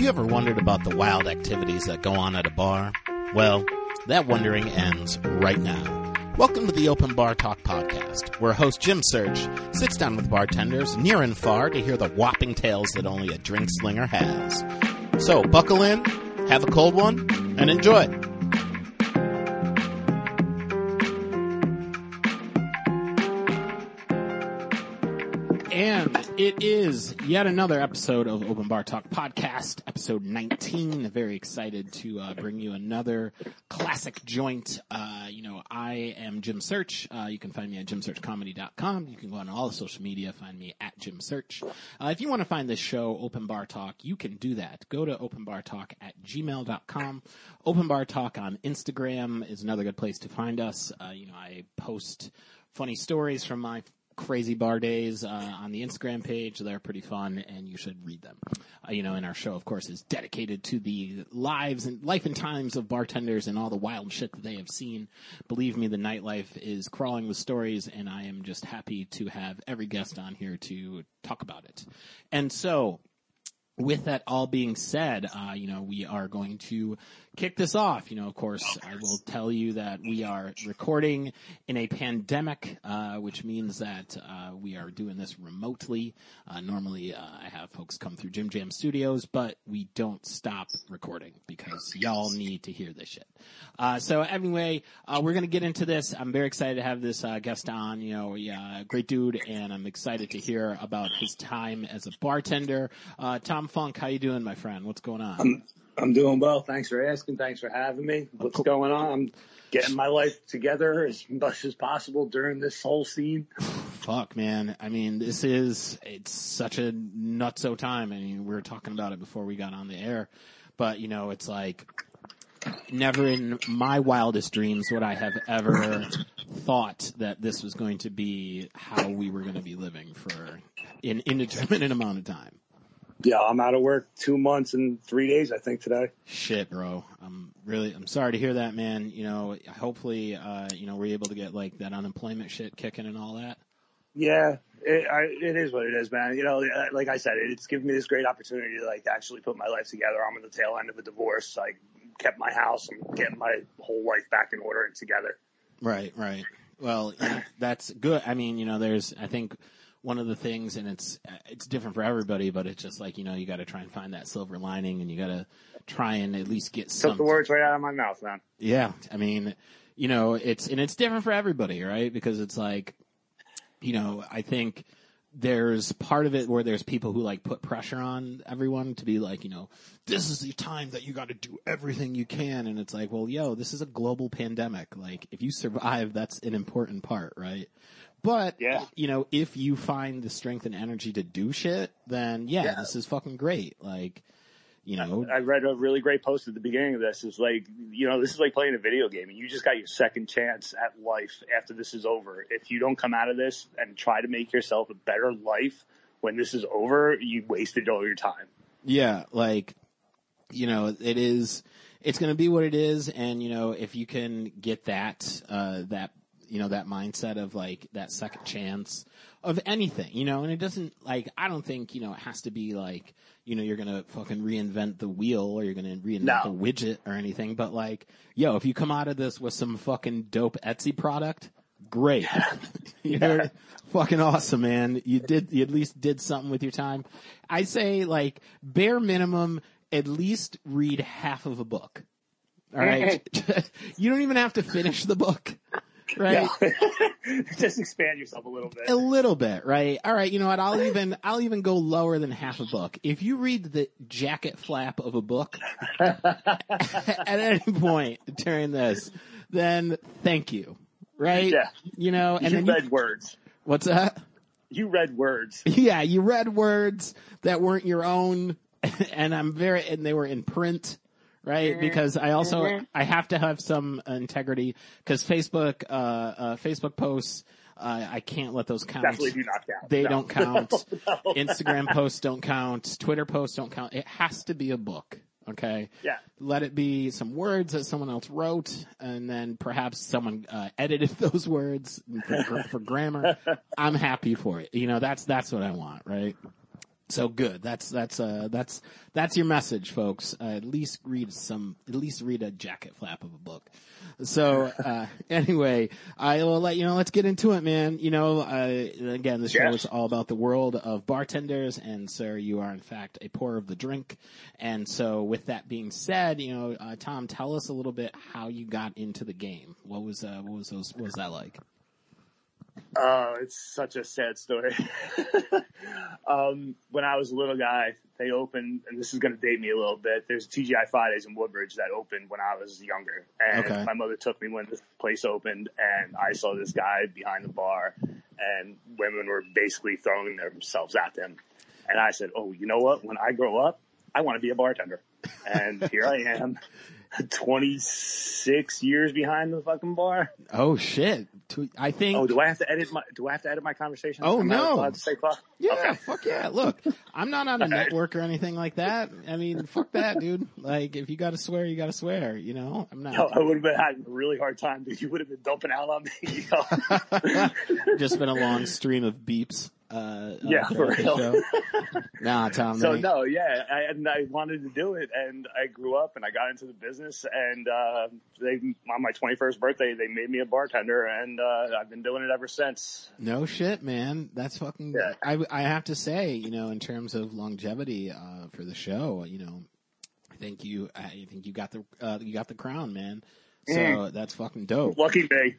Have you ever wondered about the wild activities that go on at a bar? Well, that wondering ends right now. Welcome to the Open Bar Talk podcast, where host Jim Search sits down with bartenders near and far to hear the whopping tales that only a drink slinger has. So buckle in, have a cold one, and enjoy. Yet another episode of Open Bar Talk podcast, episode 19. Very excited to uh, bring you another classic joint. Uh, you know, I am Jim Search. Uh, you can find me at jimsearchcomedy.com. You can go on all the social media, find me at Jim Search. Uh, if you want to find this show, Open Bar Talk, you can do that. Go to openbartalk at gmail.com. Open Bar Talk on Instagram is another good place to find us. Uh, you know, I post funny stories from my crazy bar days uh, on the Instagram page. They're pretty fun, and you should read them. Uh, you know, and our show, of course, is dedicated to the lives and life and times of bartenders and all the wild shit that they have seen. Believe me, the nightlife is crawling with stories, and I am just happy to have every guest on here to talk about it. And so, with that all being said, uh, you know, we are going to kick this off. You know, of course, I will tell you that we are recording in a pandemic, uh, which means that uh, we are doing this remotely. Uh, normally, uh, I have folks come through Jim Jam Studios, but we don't stop recording because y'all need to hear this shit. Uh, so anyway, uh, we're gonna get into this. I'm very excited to have this guest on. You know, yeah, great dude, and I'm excited to hear about his time as a bartender. Tom Funk, how you doing, my friend? What's going on? I'm, I'm doing well. Thanks for asking. Thanks for having me. What's going on? I'm getting my life together as much as possible during this whole scene. Fuck, man. I mean, this is, it's such a nutso time. I mean, we were talking about it before we got on the air, but you know, it's like, never in my wildest dreams would I have ever thought that this was going to be how we were going to be living for an indeterminate amount of time. Yeah, I'm out of work two months and three days, I think today. Shit, bro. I'm really, I'm sorry to hear that, man. You know, hopefully, uh, you know, we're able to get like that unemployment shit kicking and all that. Yeah, it, I, it is what it is, man. You know, like I said, it's given me this great opportunity to like actually put my life together. I'm in the tail end of a divorce. I kept my house. I'm getting my whole life back in order and together. Right, right. Well, that's good. I mean, you know, there's, I think, one of the things, and it's it's different for everybody, but it's just like you know you got to try and find that silver lining, and you got to try and at least get some. Took the words right out of my mouth, man. Yeah, I mean, you know, it's and it's different for everybody, right? Because it's like, you know, I think there's part of it where there's people who like put pressure on everyone to be like, you know, this is the time that you got to do everything you can. And it's like, well, yo, this is a global pandemic. Like, if you survive, that's an important part, right? But yeah. you know, if you find the strength and energy to do shit, then yeah, yeah. this is fucking great. Like, you know, I read a really great post at the beginning of this. Is like, you know, this is like playing a video game, and you just got your second chance at life after this is over. If you don't come out of this and try to make yourself a better life when this is over, you wasted all your time. Yeah, like, you know, it is. It's going to be what it is, and you know, if you can get that uh, that you know, that mindset of like that second chance of anything, you know, and it doesn't like, I don't think, you know, it has to be like, you know, you're gonna fucking reinvent the wheel or you're gonna reinvent no. the widget or anything, but like, yo, if you come out of this with some fucking dope Etsy product, great. you're yeah. fucking awesome, man. You did, you at least did something with your time. I say like, bare minimum, at least read half of a book. All right. you don't even have to finish the book right? Yeah. Just expand yourself a little bit. A little bit, right? All right. You know what? I'll even I'll even go lower than half a book. If you read the jacket flap of a book at any point during this, then thank you, right? Yeah. You know, and you then read you, words. What's that? You read words. Yeah, you read words that weren't your own, and I'm very and they were in print right? Mm-hmm. Because I also mm-hmm. I have to have some integrity because Facebook uh, uh, Facebook posts. Uh, I can't let those count. Definitely do not count. They no. don't count. no, no. Instagram posts don't count. Twitter posts don't count. It has to be a book. Okay. Yeah. Let it be some words that someone else wrote, and then perhaps someone uh, edited those words for, for, for grammar. I'm happy for it. You know, that's that's what I want, right? So good. That's that's uh that's that's your message, folks. Uh, at least read some. At least read a jacket flap of a book. So uh, anyway, I will let you know. Let's get into it, man. You know, uh, again, the show is all about the world of bartenders, and sir, you are in fact a pour of the drink. And so, with that being said, you know, uh, Tom, tell us a little bit how you got into the game. What was uh, what was those? What was that like? Oh, it's such a sad story. um, when I was a little guy, they opened, and this is going to date me a little bit. There's TGI Fridays in Woodbridge that opened when I was younger, and Okay. my mother took me when this place opened, and I saw this guy behind the bar, and women were basically throwing themselves at him, and I said, "Oh, you know what? When I grow up, I want to be a bartender," and here I am. 26 years behind the fucking bar. Oh shit! I think. Oh, do I have to edit my? Do I have to edit my conversation? Oh, Am no. to say fuck? Yeah, Okay. fuck yeah. Look, I'm not on a network or anything like that. I mean, fuck that, dude. Like, if you gotta swear, you gotta swear, you know? I'm not. No, I would have been having a really hard time, dude. You would have been dumping out on me. You know? Just been a long stream of beeps. Uh, Yeah, for real. Nah, Tom. so no, yeah, I, and I wanted to do it, and I grew up, and I got into the business, and uh, they on my 21st birthday, they made me a bartender, and uh, I've been doing it ever since. No shit, man. That's fucking. Yeah. I I have to say, you know, in terms of longevity uh, for the show, you know, I think you I think you got the uh, you got the crown, man. So Mm. that's fucking dope. Lucky me.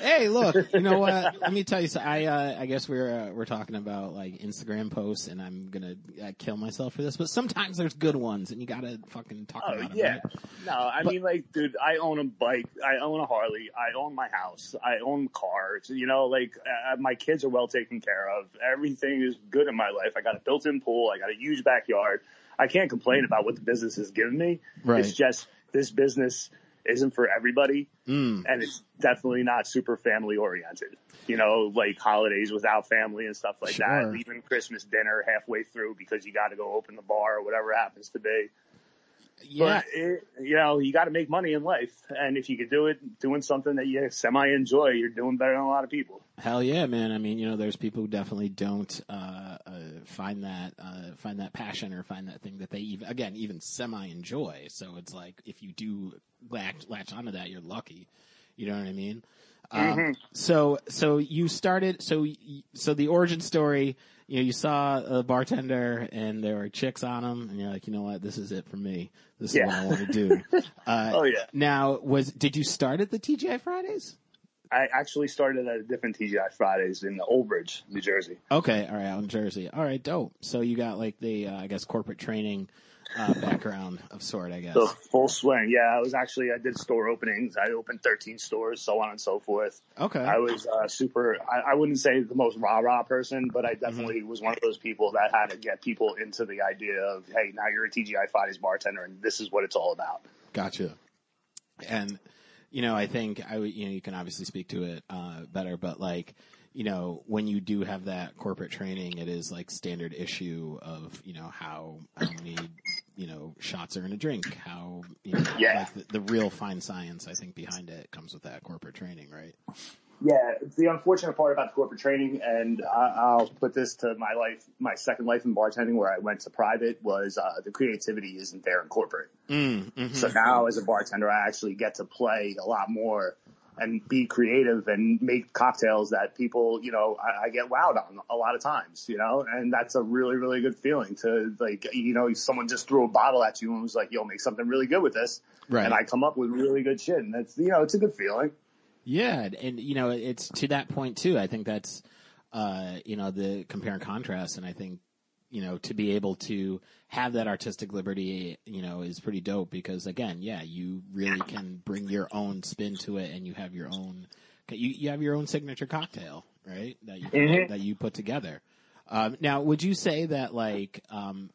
Hey, look, you know what? Let me tell you. So I, uh, I guess we're uh, we're talking about like Instagram posts, and I'm gonna uh, kill myself for this. But sometimes there's good ones, and you gotta fucking talk Oh about them. yeah, right? no, I But- mean like, dude, I own a bike, I own a Harley, I own my house, I own cars. You know, like uh, my kids are well taken care of. Everything is good in my life. I got a built-in pool. I got a huge backyard. I can't complain about what the business has given me. Right. It's just this business isn't for everybody, Mm. and it's definitely not super family oriented. You know, like holidays without family and stuff like Sure. that. Leaving Christmas dinner halfway through because you got to go open the bar or whatever happens to be. Yeah. But it, you know, you got to make money in life, and if you could do it doing something that you semi enjoy, you're doing better than a lot of people. Hell yeah, man. I mean, you know, there's people who definitely don't uh, uh, find that uh, find that passion or find that thing that they even again even semi enjoy. So it's like if you do latch latch onto that, you're lucky. You know what I mean? Um, so so you started so so the origin story. You know, you saw a bartender and there were chicks on him, and you're like, you know what, this is it for me. This is Yeah. what I want to do. Uh, Oh yeah, Now, was did you start at the TGI Fridays? I actually started at a different TGI Fridays in Old Bridge, New Jersey. Okay, all right, out in Jersey. All right, dope. So you got like the, uh, I guess, corporate training uh, background of sort, I guess. So full swing. Yeah, I was actually I did store openings. I opened 13 stores, so on and so forth. Okay. I was uh, super. I, I wouldn't say the most rah rah person, but I definitely Mm-hmm. was one of those people that had to get people into the idea of, hey, now you're a TGI Fridays bartender, and this is what it's all about. Gotcha. And you know, I think I you know, you can obviously speak to it uh, better, but like, you know, when you do have that corporate training, it is like standard issue of you know how how many you know shots are in a drink, how you know, Yeah. like the, the real fine science I think behind it comes with that corporate training, right? Yeah, the unfortunate part about the corporate training, and I'll put this to my life, my second life in bartending, where I went to private, was uh, the creativity isn't there in corporate. Mm, mhm. So now, as a bartender, I actually get to play a lot more and be creative and make cocktails that people, you know, I, I get wowed on a lot of times, you know, and that's a really, really good feeling to like, you know, someone just threw a bottle at you and was like, "Yo, make something really good with this," Right. and I come up with really good shit, and that's, you know, it's a good feeling. Yeah, and you know, it's to that point too. I think that's uh, you know, the compare and contrast and I think you know, to be able to have that artistic liberty, you know, is pretty dope because again, yeah, you really can bring your own spin to it and you have your own you you have your own signature cocktail, right? That you Mhm. that you put together. Um, now, would you say that like um,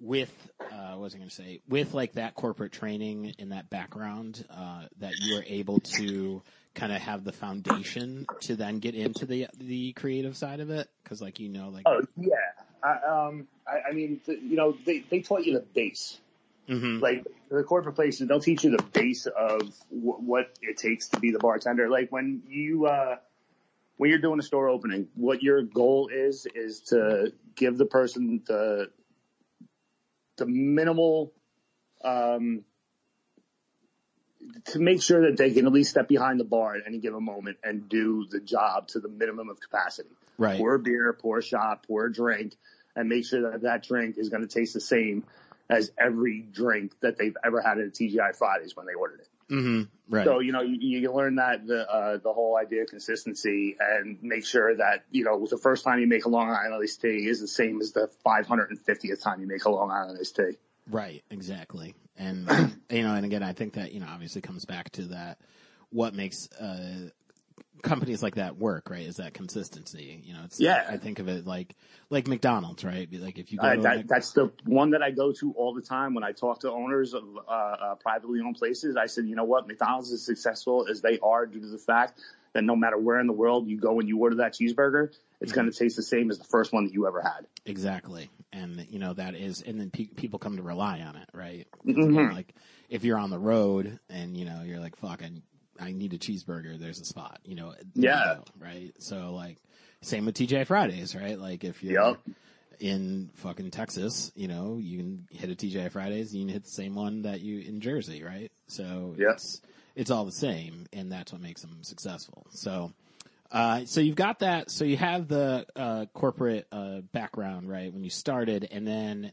with uh, what was I going to say? With like that corporate training in that background, uh, that you were able to kind of have the foundation to then get into the the creative side of it? Because like you know, like Oh yeah, I, um, I, I mean, th- you know, they they taught you the base. mhm. like the corporate places, they'll teach you the base of w- what it takes to be the bartender. Like when you, uh, when you're doing a store opening, what your goal is is to give the person the the minimal um, to make sure that they can at least step behind the bar at any given moment and do the job to the minimum of capacity. Right. Pour a beer, pour a shot, pour a drink, and make sure that that drink is going to taste the same as every drink that they've ever had at a TGI Fridays when they ordered it. Mm-hmm. Right. So you know you, you learn that the uh, the whole idea of consistency and make sure that you know the first time you make a Long Island iced tea is the same as the 550th time you make a Long Island iced tea. Right, exactly. And you know, and again, I think that you know, obviously comes back to that. What makes uh, companies like that work, right? Is that consistency? You know, it's Yeah. I think of it like like McDonald's, right? Like if you go Uh, to that, Mc- that's the one that I go to all the time when I talk to owners of uh, uh, privately owned places. I said, you know what, McDonald's is successful as they are due to the fact that no matter where in the world you go and you order that cheeseburger, it's going to taste the same as the first one that you ever had. Exactly. And, you know, that is, and then pe- people come to rely on it, right? Mhm. again, Like, if you're on the road and, you know, you're like, fuck, I, I need a cheeseburger, there's a spot, you know, Yeah. right? So, like, same with TJ Fridays, right? Like, if you're Yep. in fucking Texas, you know, you can hit a TJ Fridays, you can hit the same one that you in Jersey, right? So, Yep. it's, it's all the same, and that's what makes them successful. So, uh, so you've got that. So you have the uh, corporate uh, background, right? When you started, and then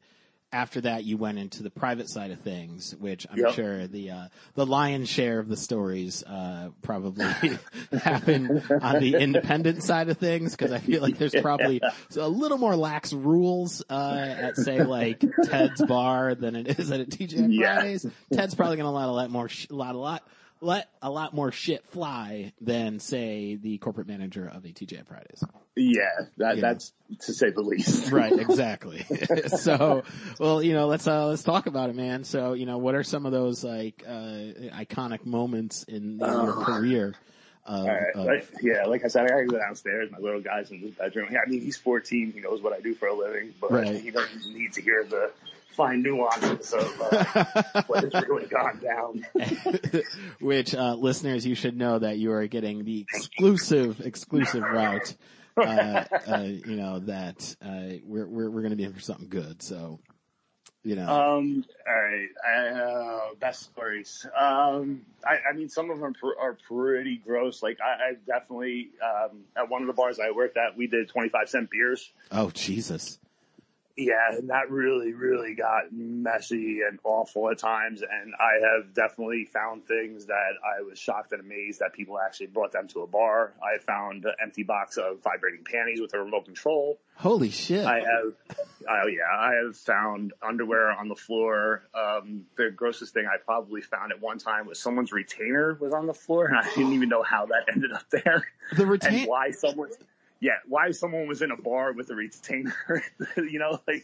after that, you went into the private side of things, which I'm Yep. sure the uh, the lion's share of the stories uh, probably happen on the independent side of things, because I feel like there's probably a little more lax rules uh, at say like Ted's bar than it is at a TJ Yeah. Fridays. Ted's probably going to let a lot more, sh- lot, a lot, let a lot more shit fly than say the corporate manager of a TJ Fridays. Yeah, that, Yeah. that's to say the least. Right, exactly. so, well, you know, let's uh, let's talk about it, man. So, you know, what are some of those like uh, iconic moments in your Oh. career? Of, All right. of- Like, yeah, like I said, I gotta go downstairs. My little guy's in his bedroom. Yeah, I mean, he's 14. He knows what I do for a living, but Right. he doesn't need to hear the fine nuances of uh, what has really gone down. which uh, listeners, you should know that you are getting the exclusive, exclusive route. Uh, uh, you know that uh, we're we're we're going to be in for something good. So, you know, Um, all right. Uh, best stories. Um, I, I mean, some of them pr- are pretty gross. Like, I, I definitely, um, at one of the bars I worked at, we did 25 cent beers. oh Jesus, Yeah, and that really, really got messy and awful at times. And I have definitely found things that I was shocked and amazed that people actually brought them to a bar. I found an empty box of vibrating panties with a remote control. holy shit! I have, oh yeah, I have found underwear on the floor. Um, the grossest thing I probably found at one time was someone's retainer was on the floor, and I didn't even know how that ended up there the retainer and why someone. Yeah, why someone was in a bar with a retainer? you know, like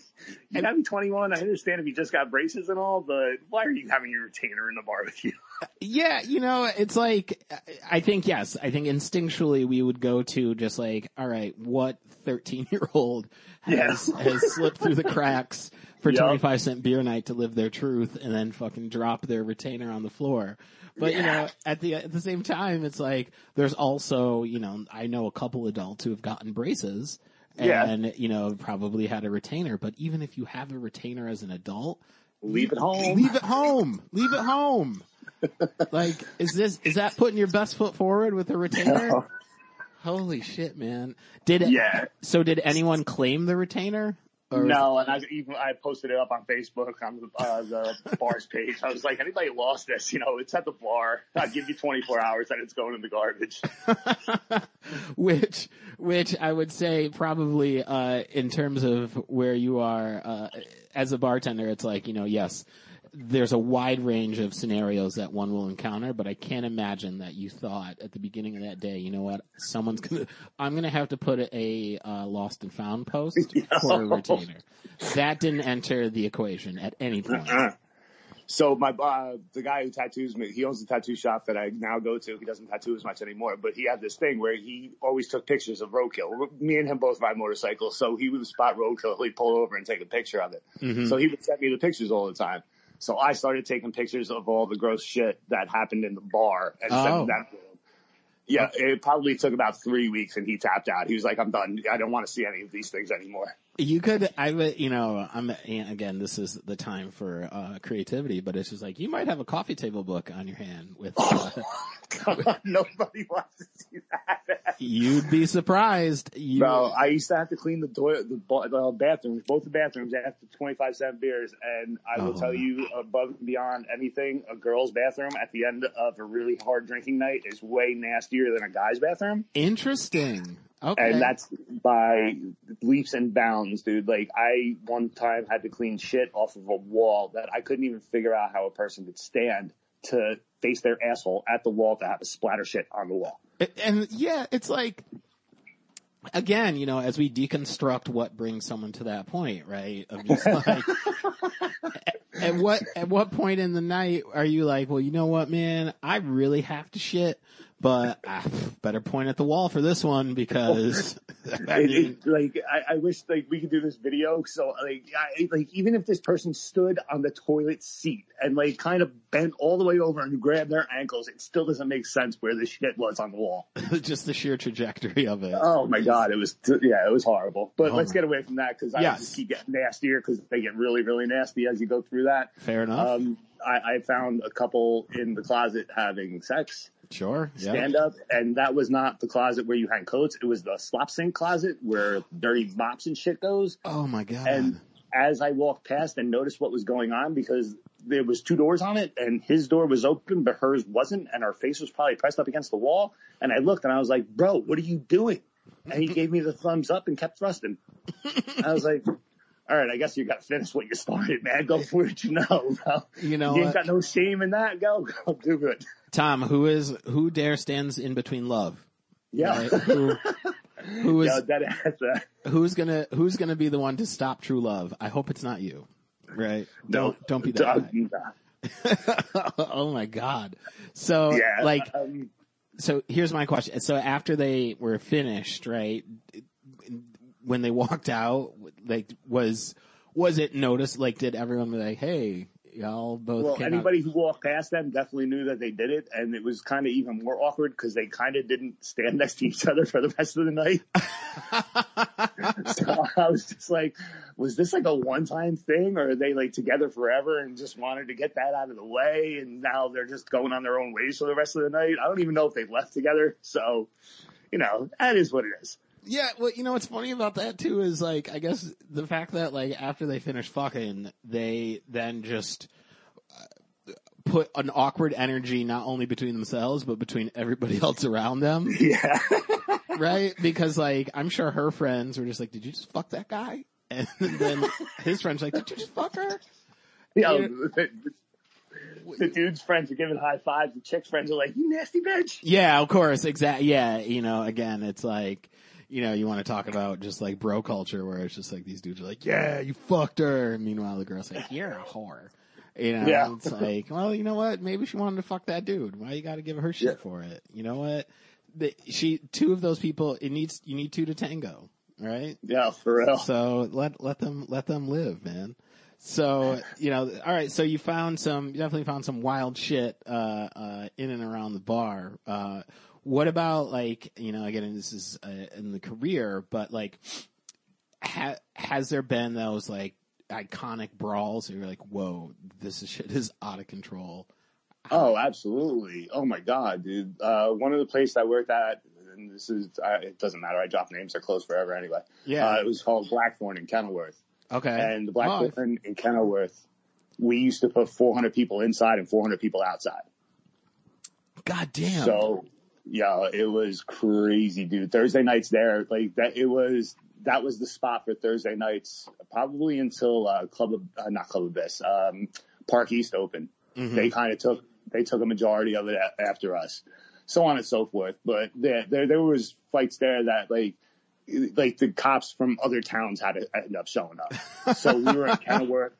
you gotta be 21. I understand if you just got braces and all, but why are you having your retainer in the bar with you? Yeah, you know, it's like I think yes, I think instinctually we would go to just like, all right, what thirteen year old has has slipped through the cracks for twenty five cent beer night to live their truth and then fucking drop their retainer on the floor. But you know, at the at the same time, it's like there's also you know I know a couple adults who have gotten braces Yeah. and you know probably had a retainer. But even if you have a retainer as an adult, Leave it home. Leave it home. Leave it home. like, is this is that putting your best foot forward with a retainer? Holy shit, man! Did it? Yeah. So did anyone claim the retainer? No, and I even I posted it up on Facebook on the, uh, the bar's page. I was like, anybody lost this? You know, it's at the bar. I'll give you 24 hours and it's going in the garbage. which, which I would say probably uh, in terms of where you are uh, as a bartender, it's like you know, yes, there's a wide range of scenarios that one will encounter, but I can't imagine that you thought at the beginning of that day, you know what, someone's gonna, I'm gonna have to put a uh, lost and found post for a retainer. That didn't enter the equation at any point. So my uh, the guy who tattoos me, he owns a tattoo shop that I now go to. He doesn't tattoo as much anymore, but he had this thing where he always took pictures of roadkill. Me and him both ride motorcycles, so he would spot roadkill, he'd pull over and take a picture of it. Mhm. So he would send me the pictures all the time. So I started taking pictures of all the gross shit that happened in the bar and Oh. sending that to him. Yeah, it probably took about three weeks and he tapped out. He was like, I'm done. I don't want to see any of these things anymore. You could, I would, you know, I'm, again, this is the time for, uh, creativity, but it's just like, you might have a coffee table book on your hand with, uh, God, nobody wants to see that. you'd be surprised. You, Bro, I used to have to clean the toilet, the, the bathrooms, both the bathrooms after 25 cent beers. And I will Oh. tell you above and beyond anything, a girl's bathroom at the end of a really hard drinking night is way nastier than a guy's bathroom. interesting. Okay. And that's by leaps and bounds, dude. Like I one time had to clean shit off of a wall that I couldn't even figure out how a person could stand to face their asshole at the wall to have a splatter shit on the wall. and yeah, it's like, again, you know, as we deconstruct what brings someone to that point, right? Of just like, at what, at what point in the night are you like, well, you know what, man, I really have to shit, but I better point at the wall for this one because, I mean, it, like I, I wish like we could do this video. So like I, like even if this person stood on the toilet seat and like kind of bent all the way over and grabbed their ankles, it still doesn't make sense where the shit was on the wall. just the sheer trajectory of it. Oh my god, it was yeah, it was horrible. But Oh let's get away from that because I Yes. just keep getting nastier because they get really really nasty as you go through that. Fair enough. Um, I, I found a couple in the closet having sex, sure. Yeah. stand up, and that was not the closet where you hang coats. It was the slop sink closet where dirty mops and shit goes. Oh my god. And as I walked past and noticed what was going on, because there was two doors on it, and his door was open, but hers wasn't, and our face was probably pressed up against the wall. And I looked, and I was like, "Bro, what are you doing?" And he gave me the thumbs up and kept thrusting. I was like, "All right, I guess you got to finish what you started, man. Go for it, you know, bro. you know you ain't got no shame in that. Go, go, do good." Tom, who is, who dare stands in between love? Yeah, Right? Who, who is, yeah, that ass. Who's gonna who's gonna be the one to stop true love? I hope it's not you. Right? no, Don't don't be that guy. oh my god. So Yeah, like um, so here's my question. So after they were finished, right? When they walked out, like was was it noticed? Like did everyone be like, "Hey, y'all both"? Well, came out- anybody who walked past them definitely knew that they did it, and it was kind of even more awkward because they kind of didn't stand next to each other for the rest of the night. so I was just like, was this like a one-time thing, or are they like together forever and just wanted to get that out of the way, and now they're just going on their own ways for the rest of the night? I don't even know if they left together. So, you know, that is what it is. Yeah, well, you know what's funny about that too is like I guess the fact that like after they finish fucking, they then just uh, put an awkward energy not only between themselves but between everybody else around them, Yeah. right? Because like I'm sure her friends were just like, "Did you just fuck that guy?" And then his friends were like, "Did you just fuck her?" You know, Yeah. the, the dude's friends are giving high fives. The chick's friends are like, "You nasty bitch." Yeah, of course, exactly. Yeah, you know, again, it's like, you know, you want to talk about just like bro culture where it's just like these dudes are like, yeah, you fucked her. And meanwhile, the girl's like, you're a whore. You know, Yeah. it's like, well, you know what? Maybe she wanted to fuck that dude. Why you got to give her shit Yeah. for it? You know what? The, she, two of those people, it needs, you need two to tango, right? Yeah, for real. So let, let them, let them live, man. So, you know, all right. So you found some, you definitely found some wild shit, uh, uh, in and around the bar. Uh, what about like, you know, again, this is uh, in the career, but like, ha- has there been those like iconic brawls where you're like, whoa, this is shit is out of control? Oh, absolutely. Oh my God, dude. Uh, one of the places I worked at, and this is, I, it doesn't matter. I drop names. They're closed forever anyway. Yeah. Uh, it was called Blackthorn in Kenilworth. okay. And the Oh, Blackthorn in Kenilworth, we used to put 400 people inside and 400 people outside. God damn. So, yeah, it was crazy, dude. Thursday nights there, like that, it was, that was the spot for Thursday nights, probably until, uh, Club, of, uh, not Club Abyss, um, Park East opened. Mhm. They kind of took, they took a majority of it a- after us, so on and so forth. But there, there, there was fights there that like, like the cops from other towns had to end up showing up. So we were at Kenilworth,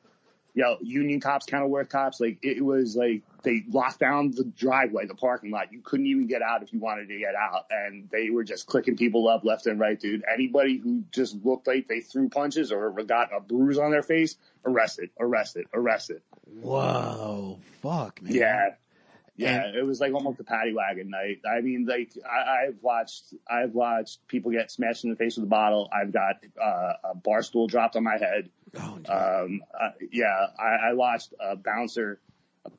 yo, Union cops, Kenilworth cops, like it was like they locked down the driveway, the parking lot. You couldn't even get out if you wanted to get out. And they were just clicking people up left and right, dude. Anybody who just looked like they threw punches or got a bruise on their face, arrested, arrested, arrested. Whoa. Fuck, man. Yeah. Yeah, it was like almost a paddy wagon night. I mean, like I, I've watched, I've watched people get smashed in the face with a bottle. I've got uh, a bar stool dropped on my head. Oh. Um, uh, yeah, I, I watched a bouncer,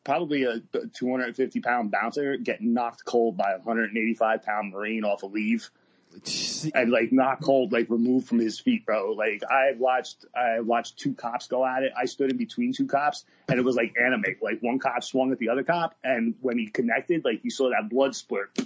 probably a 250 pound bouncer, get knocked cold by a 185 pound marine off a leave and like not cold, like removed from his feet, bro. Like I watched, I watched two cops go at it. I stood in between two cops, and it was like anime. Like one cop swung at the other cop, and when he connected, like you saw that blood spurt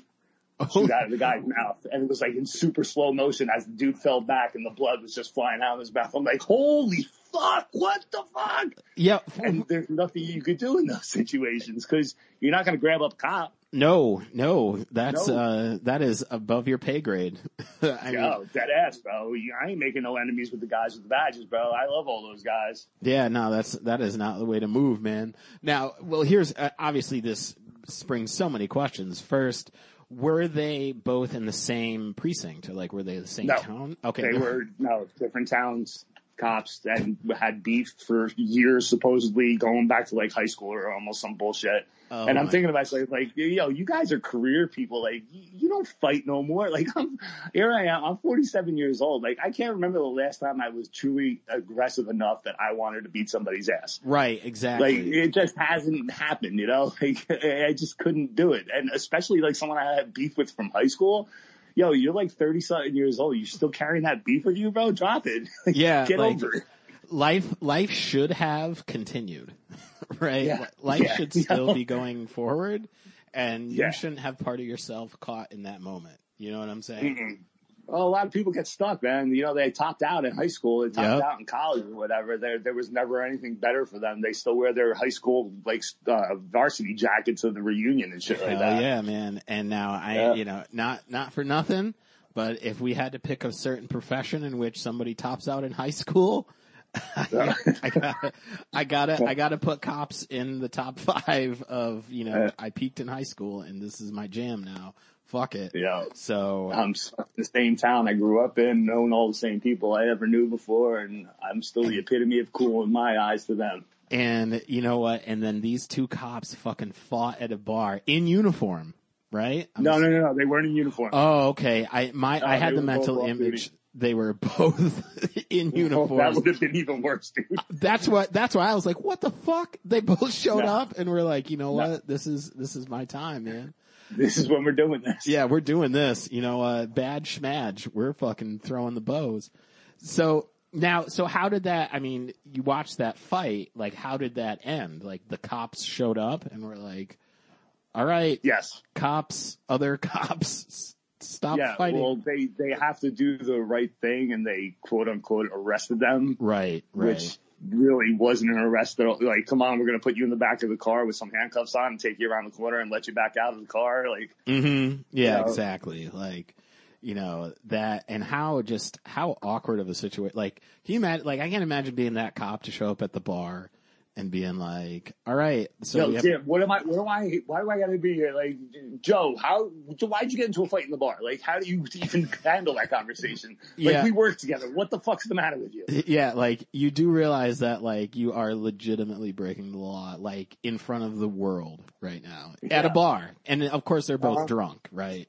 shoot out of the guy's mouth, and it was like in super slow motion as the dude fell back, and the blood was just flying out of his mouth. I'm like, holy fuck, what the fuck? yeah. And there's nothing you could do in those situations because you're not going to grab up cop. No, no, that's No. uh that is above your pay grade. I mean, dead ass, bro. I ain't making no enemies with the guys with the badges, bro. I love all those guys. yeah, no, that's that is not the way to move, man. Now, well, here's uh, obviously this springs so many questions. First, were they both in the same precinct, like were they the same No. town? Okay, They were no different towns, cops, and had beef for years, supposedly going back to like high school or almost some bullshit. Oh, and I'm thinking about like, like, yo, you guys are career people. Like, you, you don't fight no more. Like, I'm here. I am. I'm 47 years old. Like, I can't remember the last time I was truly aggressive enough that I wanted to beat somebody's ass. right, exactly. Like it just hasn't happened, you know. Like I just couldn't do it, and especially like someone I had beef with from high school. Yo, you're like thirty something years old. You're still carrying that beef with you, bro? Drop it. Like, Yeah, get like- over it. life life should have continued, right? Yeah, Life yeah, should still be going forward, and you shouldn't have part of yourself caught in that moment. You know what I'm saying? Mm-mm. Well, a lot of people get stuck, man. You know, they topped out in high school, they topped Yep. out in college or whatever. There, there was never anything better for them. They still wear their high school like uh, varsity jackets of the reunion and shit like that. yeah, man! And now I, Yeah. you know, not not for nothing, but if we had to pick a certain profession in which somebody tops out in high school. I, I gotta, I gotta, I gotta put cops in the top five of, you know, Yeah. I peaked in high school and this is my jam now. Fuck it. Yeah. So, I'm the same town I grew up in, known all the same people I ever knew before, and I'm still the epitome of cool in my eyes to them. And you know what? And then these two cops fucking fought at a bar in uniform, right? I'm No, no, no, no. They weren't in uniform. Oh, okay. I my I had the mental image duty. they were both in uniform. that would have been even worse, dude. Uh, that's what. That's why I was like, "What the fuck?" They both showed No. up and we're like, "You know No. what? This is this is my time, man." This is when we're doing this. Yeah, we're doing this. You know, uh, bad schmadge. We're fucking throwing the bows. So now, so how did that? I mean, you watched that fight. Like, how did that end? Like, the cops showed up and were like, "All right, Yes. cops, other cops, stop yeah. fighting." Well, they they have to do the right thing, and they quote unquote arrested them, right, right. which really wasn't an arrest at all. Like, come on, we're gonna put you in the back of the car with some handcuffs on and take you around the corner and let you back out of the car. Like, hmm Yeah, know? exactly. Like, you know, that and how just how awkward of a situation. Like, can you imagine? Like, I can't imagine being that cop to show up at the bar and being like, "All right, so Yo, have- Jim, what am I? What do I? Why do I got to be here? Like, Joe, how? Why'd you get into a fight in the bar? Like, how do you even handle that conversation? Like, Yeah. we work together. What the fuck's the matter with you? yeah, like you do realize that like you are legitimately breaking the law, like in front of the world right now at a bar, and of course they're both Uh-huh. drunk, right?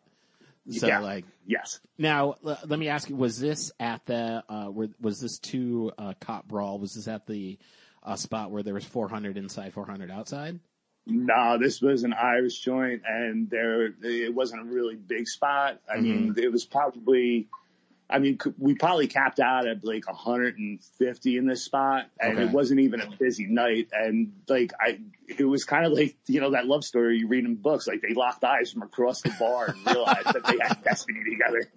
So Yeah. like. Yes. Now, l- let me ask you: Was this at the? Uh, were, was this two uh, cop brawl? Was this at the uh, spot where there was 400 inside, 400 outside? No, this was an Irish joint, and there it wasn't a really big spot. I mean, it was probably. I mean, we probably capped out at like 150 in this spot, and Okay. it wasn't even a busy night. And like, I, it was kind of like you know that love story you read in books. Like they locked eyes from across the bar and realized that they had destiny together.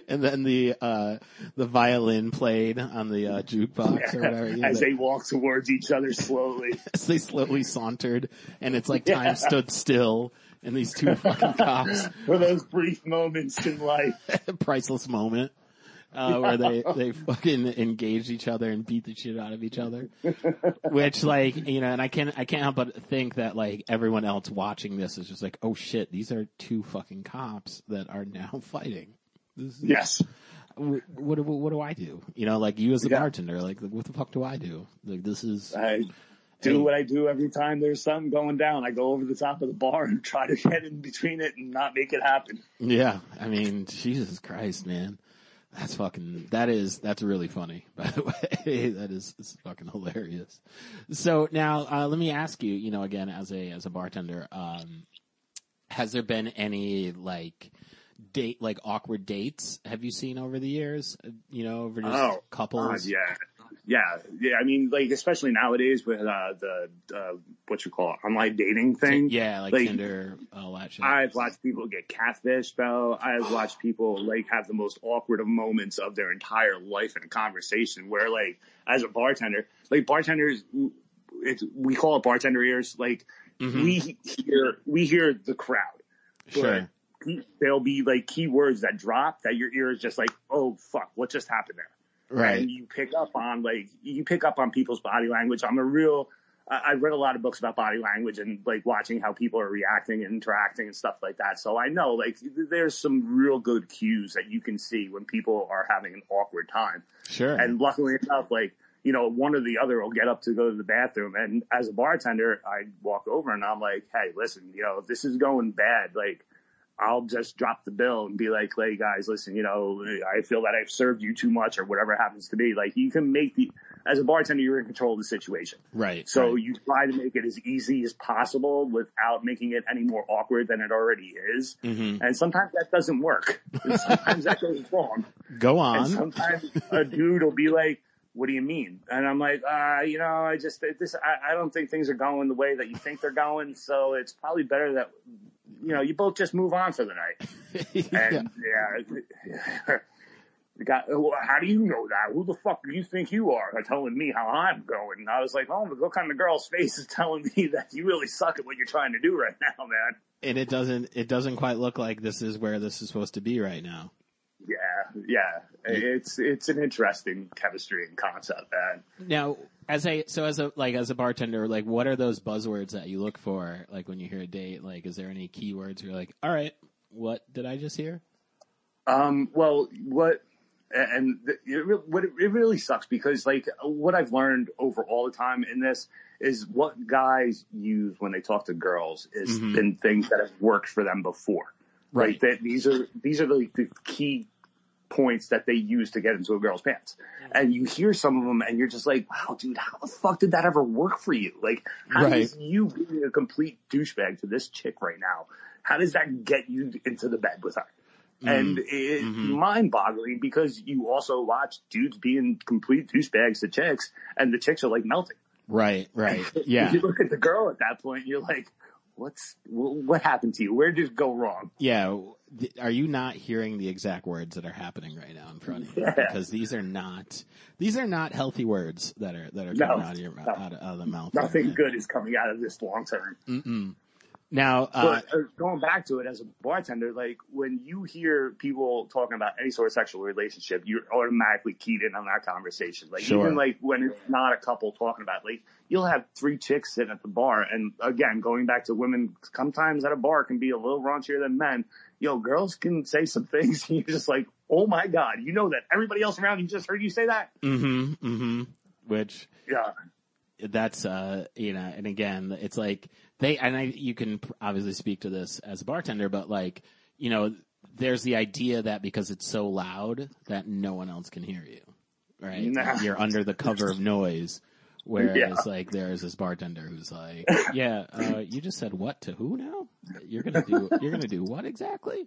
and then the uh, the violin played on the uh, jukebox or whatever. you know, As they walked towards each other slowly. as they slowly sauntered, and it's like time Yeah. stood still, and these two fucking cops, For those brief moments in life. priceless moment. Uh, where they, they fucking engaged each other and beat the shit out of each other. Which like, you know, and I can't, I can't help but think that like everyone else watching this is just like, oh shit, these are two fucking cops that are now fighting. This is, Yes. what, what, do- what do I do? You know, like you as a Yeah. bartender, like what the fuck do I do? Like this is, I, do what I do every time there's something going down. I go over the top of the bar and try to get in between it and not make it happen. Yeah, I mean, Jesus Christ, man. That's fucking, that is, that's really funny, by the way. that is, is fucking hilarious. So now, uh, let me ask you, you know, again, as a, as a bartender, um, has there been any, like, date, like awkward dates have you seen over the years? Uh, You know, over just Oh, couples? Yeah. Yeah, yeah. I mean, like especially nowadays with uh, the uh, what you call it, online dating thing. Yeah, like, Like, Tinder, all that. I've watched people get catfished, though. I've watched people like have the most awkward of moments of their entire life in a conversation where, like, as a bartender, like bartenders, it's, we call it bartender ears. Like, Mhm. we hear, we hear the crowd. sure. There'll be like keywords that drop that your ear is just like, oh fuck, what just happened there? Right. and you pick up on like you pick up on people's body language. I'm a real I- I've read a lot of books about body language and like watching how people are reacting and interacting and stuff like that. So I know like there's some real good cues that you can see when people are having an awkward time. Sure. And luckily enough, like, you know, one or the other will get up to go to the bathroom. And as a bartender, I walk over and I'm like, Hey, listen, you know, this is going bad, like, I'll just drop the bill and be like, Hey guys, listen, you know, I feel that I've served you too much or whatever it happens to be. Like you can make the, as a bartender, you're in control of the situation. right. So right. you try to make it as easy as possible without making it any more awkward than it already is. Mhm. And sometimes that doesn't work. Sometimes that goes wrong. Go And on. sometimes a dude will be like, what do you mean? And I'm like, uh, you know, I just, this, I, I don't think things are going the way that you think they're going. So it's probably better that, you know, you both just move on for the night. yeah. And yeah, the guy, well, how do you know that? Who the fuck do you think you are? Telling me how I'm going. And I was like, oh, look on the girl's face is telling me that you really suck at what you're trying to do right now, man. And it doesn't, it doesn't quite look like this is where this is supposed to be right now. Yeah, yeah. It's, it's an interesting chemistry and concept, man. Now, as a, so as a, like, as a bartender, like, what are those buzzwords that you look for? Like, when you hear a date, like, is there any keywords you're like, all right, what did I just hear? Um, well, what, and the- it, what it, really sucks because like what I've learned over all the time in this is what guys use when they talk to girls is been things that have worked for them before. Right. That these are, these are the, the key points that they use to get into a girl's pants. And you hear some of them and you're just like, wow, dude, how the fuck did that ever work for you? Like, how Right. does you being a complete douchebag to this chick right now, how does that get you into the bed with her? And it's Mhm. mind boggling because you also watch dudes being complete douchebags to chicks and the chicks are like melting. Right, right. Yeah. You look at the girl at that point, you're like, what's, what happened to you? Where did it go wrong? Yeah. Th- Are you not hearing the exact words that are happening right now in front of you? Yeah. Because these are not, these are not healthy words that are, that are No, coming out of your mouth, no. out, of, out of the mouth. Nothing good is coming out of this long term. Mm-mm. Now, uh, But uh, going back to it as a bartender, like when you hear people talking about any sort of sexual relationship, you're automatically keyed in on that conversation. Like Sure. even like when it's not a couple talking about, it, like you'll have three chicks sitting at the bar, and again, going back to women, sometimes at a bar can be a little raunchier than men. Yo, girls can say some things, and you're just like, oh my god, you know that everybody else around you just heard you say that. mm-hmm, mm-hmm, which Yeah, that's uh you know and again it's like they and I you can obviously speak to this as a bartender but like you know there's the idea that because it's so loud that no one else can hear you right Nah. you're under the cover of noise whereas Yeah. like there's this bartender who's like yeah uh you just said what to who now you're gonna do you're gonna do what exactly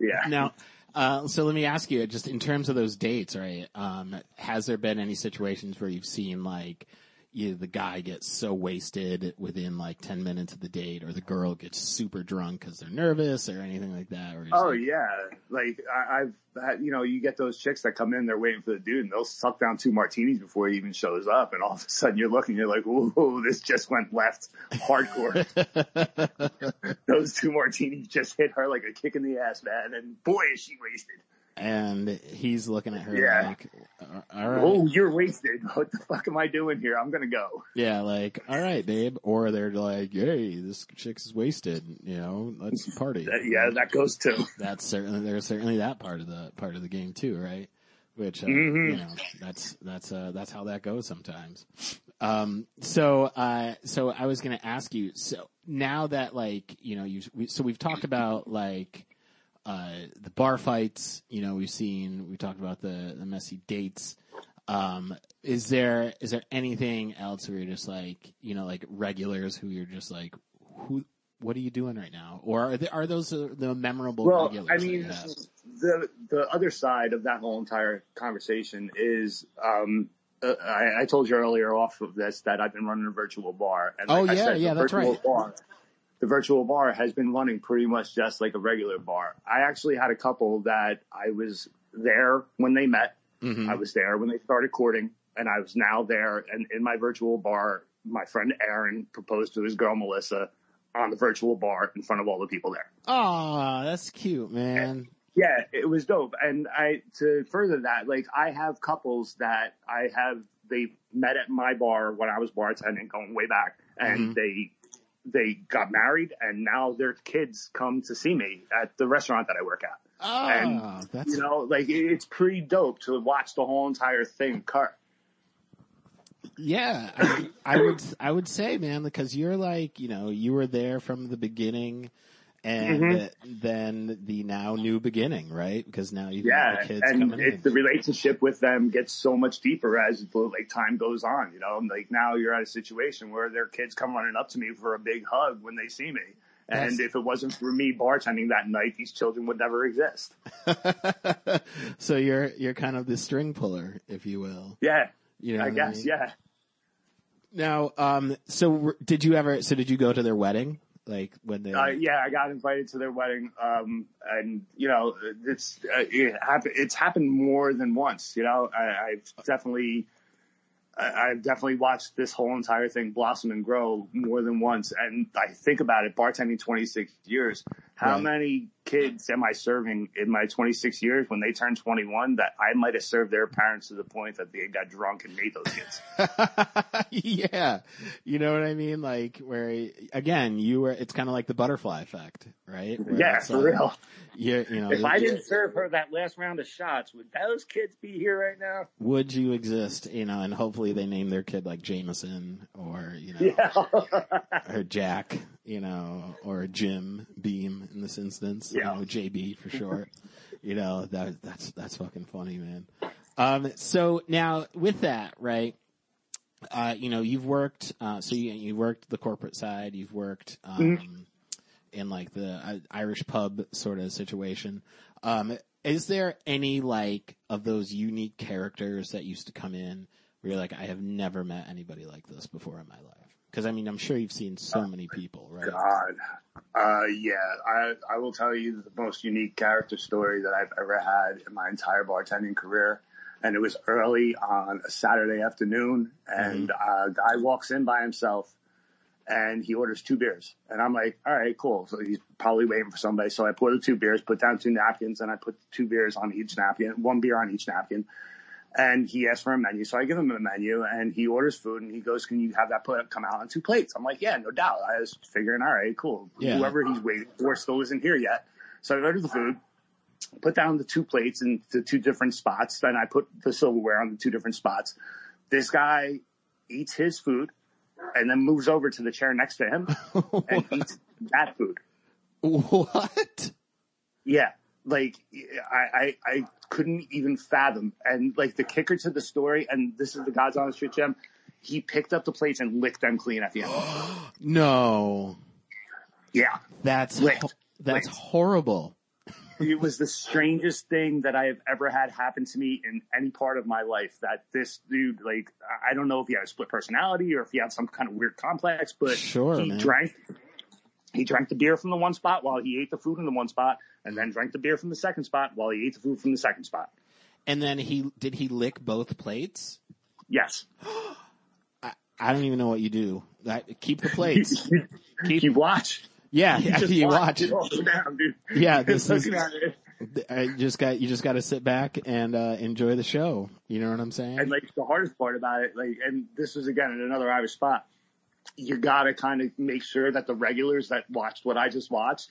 yeah. now, uh, so let me ask you, just in terms of those dates, right? Um, has there been any situations where you've seen like, you, the guy gets so wasted within like 10 minutes of the date or the girl gets super drunk because they're nervous or anything like that? Or Oh like, yeah, like I, I've had, you know, you get those chicks that come in, they're waiting for the dude, and they'll suck down two martinis before he even shows up, and all of a sudden you're looking, you're like, "Ooh, this just went left, hardcore." those two martinis just hit her like a kick in the ass, man, and boy is she wasted. And he's looking at her Yeah. like, "Uh, all right. Oh, you're wasted. What the fuck am I doing here? I'm gonna go. Yeah, like, all right, babe. Or they're like, hey, this chick's wasted, you know, let's party. That- yeah, that goes too. that's certainly there's certainly that part of the part of the game too, right? Which uh, Mhm. you know that's that's uh, that's how that goes sometimes. Um, so, uh, so I was going to ask you, so now that like, you know, you, we, so we've talked about like, uh, the bar fights, you know, we've seen, we talked about the, the messy dates. Um, is there, is there anything else where you're just like, you know, like regulars who you're just like, who, what are you doing right now? Or are, there, are those the memorable well, regulars? I mean, the, the other side of that whole entire conversation is, um, uh, I, I, told you earlier off of this that I've been running a virtual bar. And like oh yeah, said, yeah, that's right. Bar, the virtual bar has been running pretty much just like a regular bar. I actually had a couple that I was there when they met. Mm-hmm. I was there when they started courting, and I was now there. And in my virtual bar, my friend Aaron proposed to his girl Melissa on the virtual bar in front of all the people there. Oh, that's cute, man. And, yeah, it was dope. And I, to further that, like I have couples that I have, they met at my bar when I was bartending going way back and mm-hmm. they, they got married and now their kids come to see me at the restaurant that I work at. Oh, and, that's, you know, like it's pretty dope to watch the whole entire thing cut. Yeah, I, I would, I would say, man, because you're like, you know, you were there from the beginning and mm-hmm. then the now new beginning, right? Because now you yeah, the kids and coming it, in. the relationship with them gets so much deeper as like time goes on. You know, like now you're at a situation where their kids come running up to me for a big hug when they see me. And yes. if it wasn't for me bartending that night, these children would never exist. so you're you're kind of the string puller, if you will. Yeah. You know I guess. I mean? Yeah. Now, um, so did you ever? So did you go to their wedding? Like when they? Uh, yeah, I got invited to their wedding, um, and you know, it's uh, it happened. It's happened more than once. You know, I, I've definitely I've definitely watched this whole entire thing blossom and grow more than once. And I think about it, bartending 26 years. How right. many kids am I serving in my 26 years when they turn 21 that I might have served their parents to the point that they got drunk and made those kids? yeah. You know what I mean? Like where, again, you were, it's kind of like the butterfly effect, right? Where yeah, for like, real. You, you know, if I didn't serve her that last round of shots, would those kids be here right now? Would you exist? You know, and hopefully they name their kid like Jameson or you know, yeah. or Jack, you know, or Jim Beam in this instance. Yeah. You know, JB for short. you know that that's that's fucking funny, man. Um, so now with that, right? Uh, you know, you've worked. Uh, so you you worked the corporate side. You've worked. Um, mm-hmm in like the uh, Irish pub sort of situation. Um, is there any like of those unique characters that used to come in where you're like, I have never met anybody like this before in my life? Because I mean, I'm sure you've seen so many people, right? God, uh, yeah. I I will tell you the most unique character story that I've ever had in my entire bartending career, and it was early on a Saturday afternoon, and mm-hmm. a guy walks in by himself and he orders two beers. And I'm like, all right, cool. So he's probably waiting for somebody. So I pour the two beers, put down two napkins, and I put two beers on each napkin, one beer on each napkin. And he asks for a menu. So I give him a menu and he orders food and he goes, can you have that put come out on two plates? I'm like, yeah, no doubt. I was figuring, all right, cool. Yeah. Whoever he's waiting for still isn't here yet. So I order the food, put down the two plates in the two different spots. Then I put the silverware on the two different spots. This guy eats his food and then moves over to the chair next to him and eats that food. What? Yeah. Like I, I, I couldn't even fathom. And like the kicker to the story, and this is the God's honest truth, Jim. He picked up the plates and licked them clean at the end. no. Yeah. That's Licked. that's Licked. horrible it was the strangest thing that I have ever had happen to me in any part of my life. That this dude, like, I don't know if he had a split personality or if he had some kind of weird complex, but sure, he man. drank. He drank the beer from the one spot while he ate the food in the one spot, and then drank the beer from the second spot while he ate the food from the second spot. And then he did he lick both plates? Yes. I, I don't even know what you do. keep the plates. keep, you watch. Yeah, after you watch. Down, yeah, this is. I just got you just got to sit back and uh, enjoy the show. You know what I'm saying? And like the hardest part about it, like, and this was again in another Irish spot. You got to kind of make sure that the regulars that watched what I just watched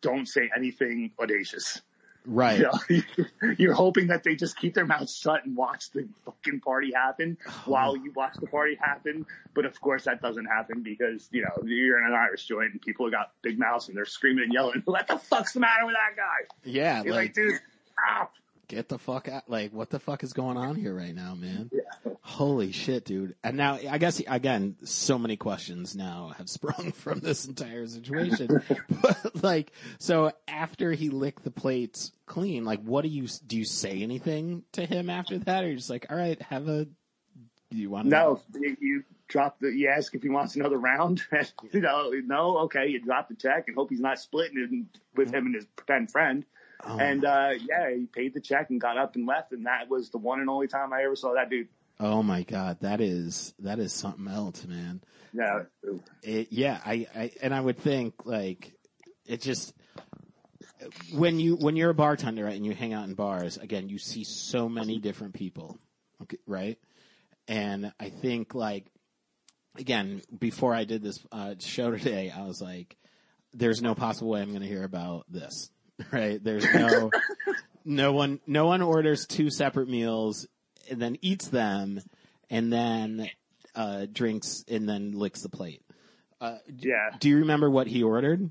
don't say anything audacious. Right. You know, you're hoping that they just keep their mouths shut and watch the fucking party happen while you watch the party happen. But of course that doesn't happen because, you know, you're in an Irish joint and people have got big mouths and they're screaming and yelling, what the fuck's the matter with that guy? Yeah. You're like, Like, dude, stop. get the fuck out. Like, what the fuck is going on here right now, man? Yeah. Holy shit, dude. And now, I guess, again, so many questions now have sprung from this entire situation. but like, so after he licked the plates clean, like, what do you, do you say anything to him after that? Or you're just like, all right, have a, you want to? No, you, you drop the, you ask if he wants another round. you know, no, okay, you drop the check and hope he's not splitting it with him and his pretend friend. Oh, And, uh, yeah, he paid the check and got up and left. And that was the one and only time I ever saw that dude. Oh my God. That is, that is something else, man. Yeah. It, yeah, I, I, and I would think like, it just, when you, when you're a bartender right, and you hang out in bars, again, you see so many different people, okay, right? And I think like, again, before I did this uh, show today, I was like, there's no possible way I'm going to hear about this, right? There's no, no one, no one orders two separate meals and then eats them and then, uh, drinks and then licks the plate. Uh, Yeah. do you remember what he ordered,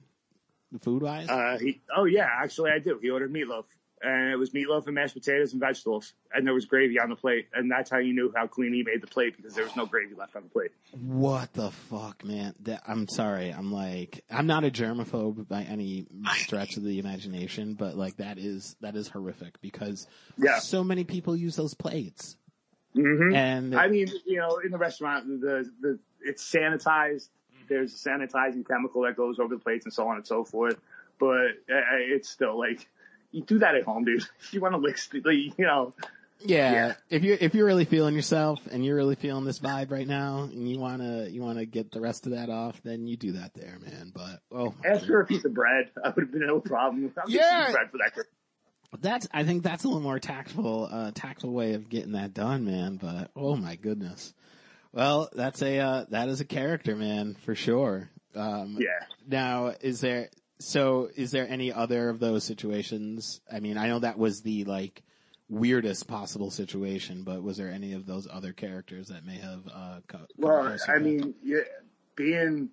food wise? Uh, he, oh yeah, actually I do. He ordered meatloaf and it was meatloaf and mashed potatoes and vegetables and there was gravy on the plate. And that's how you knew how clean he made the plate because there was no gravy left on the plate. what the fuck, man? That, I'm sorry. I'm like, I'm not a germaphobe by any stretch of the imagination, but like that is that is horrific because Yeah. so many people use those plates. hmm And I mean, you know, in the restaurant, the, the, it's sanitized. There's a sanitizing chemical that goes over the plates and so on and so forth. But uh, it's still like, you do that at home, dude. If you want to lick, you know, yeah, Yeah. if you're if you're really feeling yourself and you're really feeling this vibe right now, and you wanna you wanna get the rest of that off, then you do that there, man. But oh, ask for a piece of bread. I would have been no problem. Get Yeah. bread for that. That's I think that's a little more tactful uh tactful way of getting that done, man, but oh my goodness. Well, that's a uh that is a character, man, for sure. Um Yeah. now is there so is there any other of those situations? I mean, I know that was the like weirdest possible situation, but was there any of those other characters that may have uh co- Well, I mean, yeah, being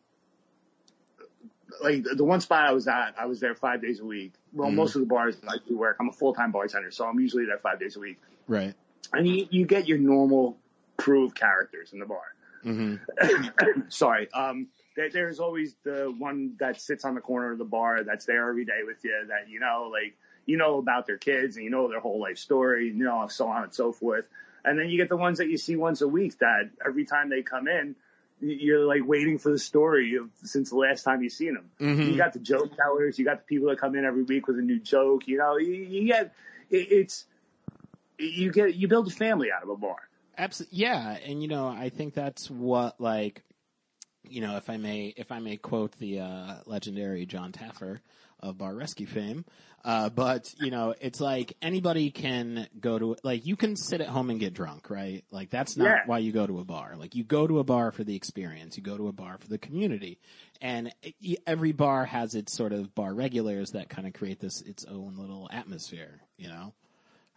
like the one spot I was at, I was there five days a week. Well, Mhm. most of the bars I do work, I'm a full time bartender, so I'm usually there five days a week. right. And you, you get your normal crew of characters in the bar. Mhm. Sorry. Um, there's always the one that sits on the corner of the bar that's there every day with you that, you know, like, you know about their kids and you know their whole life story, you know, so on and so forth. And then you get the ones that you see once a week that every time they come in, you're like waiting for the story of since the last time you've seen them. Mhm. You got the joke tellers, you got the people that come in every week with a new joke, you know, you, you get, it, it's, you get, you build a family out of a bar. Absolutely, yeah, and you know, I think that's what like, you know, if I may, if I may quote the uh, legendary Jon Taffer of Bar Rescue fame, uh, but you know, it's like anybody can go to like you can sit at home and get drunk, right? Like that's not Yeah. why you go to a bar. Like you go to a bar for the experience, you go to a bar for the community, and every bar has its sort of bar regulars that kind of create this its own little atmosphere, you know.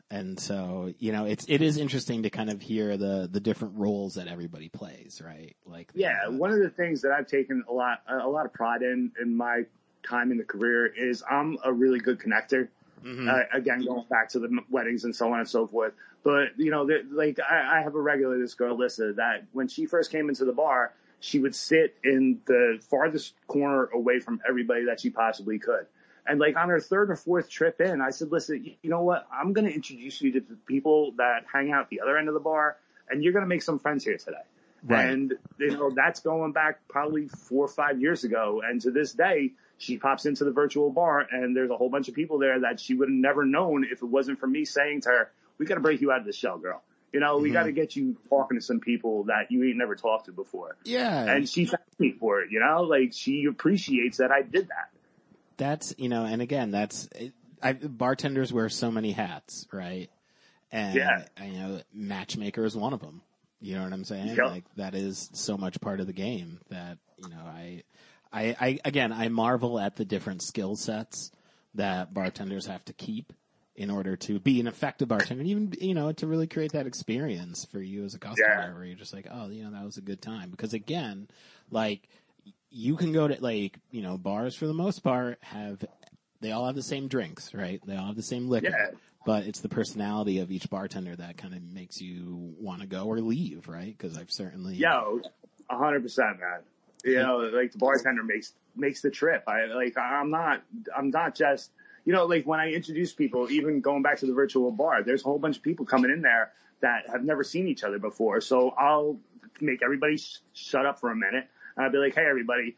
And so, you know, it's it is interesting to kind of hear the the different roles that everybody plays, right? Like, Yeah, uh, one of the things that I've taken a lot a lot of pride in in my time in the career is I'm a really good connector. mhm. Uh, again, going back to the weddings and so on and so forth. But you know, like I, I have a regular, this girl Lisa that when she first came into the bar, she would sit in the farthest corner away from everybody that she possibly could. And like on her third or fourth trip in, I said, listen, you know what? I'm going to introduce you to the people that hang out at the other end of the bar and you're going to make some friends here today. Right. And, you know, that's going back probably four or five years ago. And to this day, she pops into the virtual bar and there's a whole bunch of people there that she would have never known if it wasn't for me saying to her, we got to break you out of the shell, girl. You know, we Mhm. got to get you talking to some people that you ain't never talked to before. yeah, And she thanked me for it, you know, like she appreciates that I did that. That's you know, and again, that's I, bartenders wear so many hats, right? And Yeah. you know, matchmaker is one of them. You know what I'm saying? Yeah. Like that is so much part of the game that you know, I, I, I again, I marvel at the different skill sets that bartenders have to keep in order to be an effective bartender and even, you know, to really create that experience for you as a customer Yeah. where you're just like, oh, you know, that was a good time. Because again, like, you can go to, like, you know, bars for the most part have, they all have the same drinks, right? They all have the same liquor. Yeah. But it's the personality of each bartender that kind of makes you want to go or leave, right? Because I've certainly, Yo, a hundred percent, man. You know, like the bartender makes makes the trip. I like I'm not I'm not just you know like when I introduce people, even going back to the virtual bar, there's a whole bunch of people coming in there that have never seen each other before. So I'll make everybody sh- shut up for a minute, and I'll be like, hey everybody,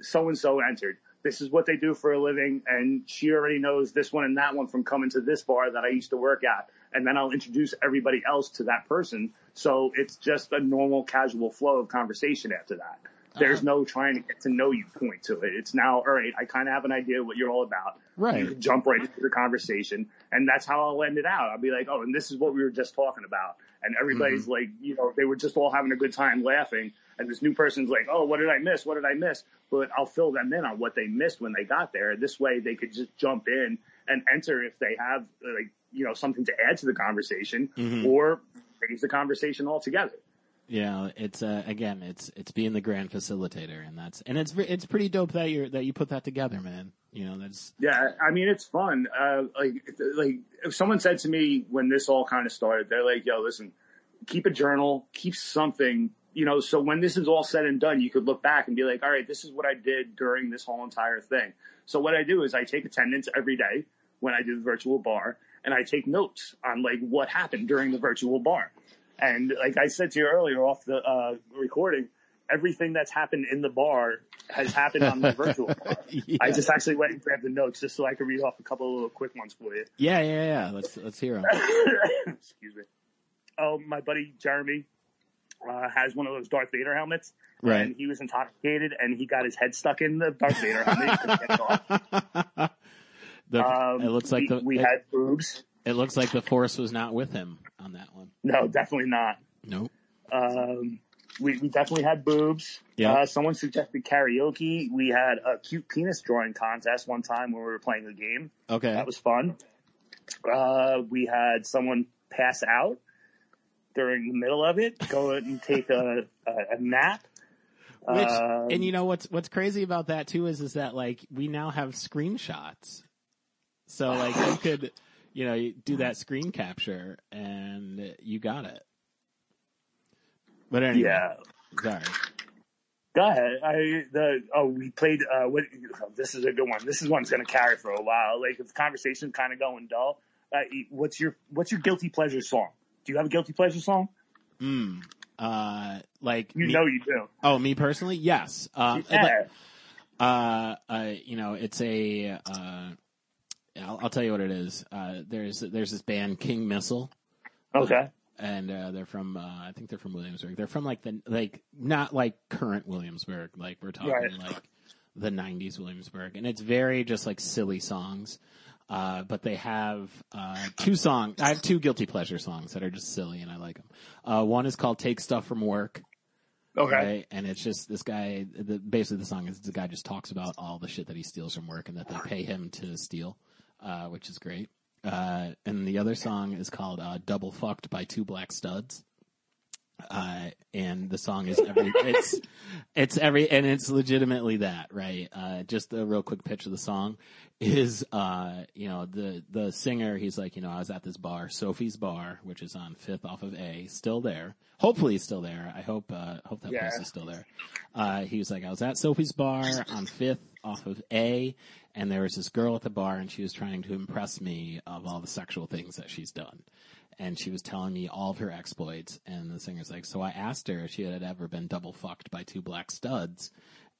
so and so entered. This is what they do for a living, and she already knows this one and that one from coming to this bar that I used to work at. And then I'll introduce everybody else to that person. So it's just a normal, casual flow of conversation after that. There's Uh-huh. no trying to get to know you point to it. It's now, all right, I kind of have an idea what you're all about. Right. You can jump right into the conversation, and that's how I'll end it out. I'll be like, oh, and this is what we were just talking about. And everybody's like, you know, they were just all having a good time laughing. And this new person's like, oh, what did I miss? What did I miss? But I'll fill them in on what they missed when they got there. This way they could just jump in and enter if they have, like, you know, something to add to the conversation Mhm. or raise the conversation altogether. Yeah, it's uh, again, it's it's being the grand facilitator, and that's and it's it's pretty dope that you that you put that together, man. You know, that's Yeah, I mean it's fun. Uh, like, like if someone said to me when this all kind of started, they're like, "Yo, listen, keep a journal, keep something, you know, so when this is all said and done, you could look back and be like, all right, this is what I did during this whole entire thing. So what I do is I take attendance every day when I do the virtual bar, and I take notes on like what happened during the virtual bar. And like I said to you earlier off the uh, recording, everything that's happened in the bar has happened on the virtual bar. yeah. I just actually went and grabbed the notes just so I could read off a couple of little quick ones for you. yeah, yeah, yeah. Let's let's hear them. Excuse me. Oh, my buddy Jeremy uh, has one of those Darth Vader helmets. Right. And he was intoxicated and he got his head stuck in the Darth Vader helmet. The, Um, it looks like we, the we it, had boobs. it looks like the force was not with him on that one. No, definitely not. Nope. Um, we, we definitely had boobs. Yeah. Uh, someone suggested karaoke. We had a cute penis drawing contest one time when we were playing a game. Okay. That was fun. Uh, we had someone pass out during the middle of it, go and take a, a, nap. Which Um, and you know what's what's crazy about that too is is that like we now have screenshots, so like you could you know you do that screen capture and you got it. But anyway, yeah. sorry. Go ahead. I the oh we played uh what oh, this is a good one. This is one's gonna carry for a while. Like if the conversation's kind of going dull, uh, what's your what's your guilty pleasure song? Do you have a guilty pleasure song? Mm. Uh, like You me- know you do. Oh, me personally, yes. Uh, Yeah. uh, uh, you know, it's a. Uh, I'll, I'll tell you what it is. Uh, there's there's this band King Missile, Okay. and uh, they're from. Uh, I think they're from Williamsburg. They're from like the like not like current Williamsburg. Like we're talking Right. like the '90s Williamsburg, and it's very just like silly songs. Uh, but they have uh, two songs. I have two guilty pleasure songs that are just silly, and I like them. Uh, one is called "Take Stuff from Work." Okay. Right? And it's just this guy, the, basically the song is the guy just talks about all the shit that he steals from work and that they pay him to steal, uh, which is great. Uh, and the other song is called, uh, Double Fucked by Two Black Studs. Uh, and the song is every, it's, it's every, and it's legitimately that, right? Uh, just a real quick pitch of the song is, uh, you know, the, the singer, he's like, you know, I was at this bar, Sophie's Bar, which is on Fifth off of A, still there. Hopefully it's still there. I hope, uh, hope that Yeah. place is still there. Uh, he was like, I was at Sophie's Bar on Fifth off of A, and there was this girl at the bar and she was trying to impress me of all the sexual things that she's done. And she was telling me all of her exploits, and the singer's like, so I asked her if she had ever been double fucked by two black studs,